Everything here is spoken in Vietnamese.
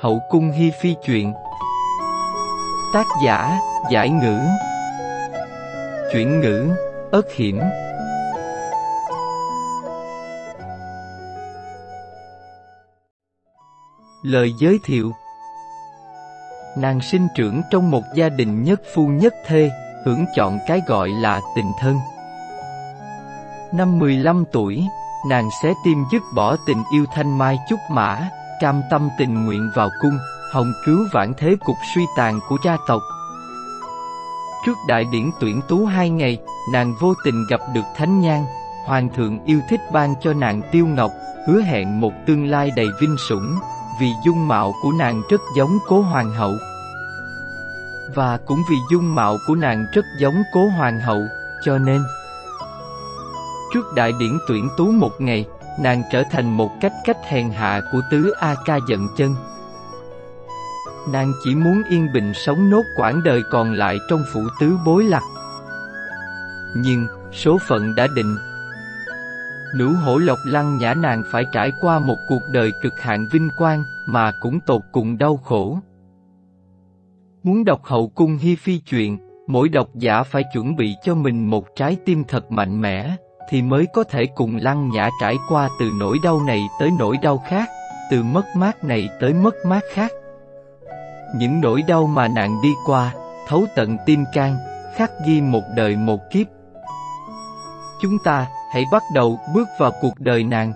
Hậu cung hi phi chuyện. Tác giả, giải ngữ. Chuyển ngữ, ớt hiểm. Lời giới thiệu. Nàng sinh trưởng trong một gia đình nhất phu nhất thê, hưởng chọn cái gọi là tình thân. Năm 15 tuổi, nàng sẽ tim dứt bỏ tình yêu thanh mai trúc mã, cam tâm tình nguyện vào cung, hồng cứu vãn thế cục suy tàn của gia tộc. Trước đại điển tuyển tú hai ngày, nàng vô tình gặp được Thánh Nhan, Hoàng thượng yêu thích ban cho nàng tiêu ngọc, hứa hẹn một tương lai đầy vinh sủng, vì dung mạo của nàng rất giống cố hoàng hậu. Và cũng vì dung mạo của nàng rất giống cố hoàng hậu, cho nên Trước đại điển tuyển tú một ngày, nàng trở thành một cách cách hèn hạ của tứ A ca giận chân. Nàng chỉ muốn yên bình sống nốt quãng đời còn lại trong phủ tứ bối lạc. Nhưng, số phận đã định. Nữ hổ lộc lăng nhã nàng phải trải qua một cuộc đời cực hạn vinh quang, mà cũng tột cùng đau khổ. Muốn đọc hậu cung hi phi chuyện, mỗi độc giả phải chuẩn bị cho mình một trái tim thật mạnh mẽ, thì mới có thể cùng lăng nhã trải qua từ nỗi đau này tới nỗi đau khác, từ mất mát này tới mất mát khác. Những nỗi đau mà nàng đi qua, thấu tận tim can, khắc ghi một đời một kiếp. Chúng ta hãy bắt đầu bước vào cuộc đời nàng,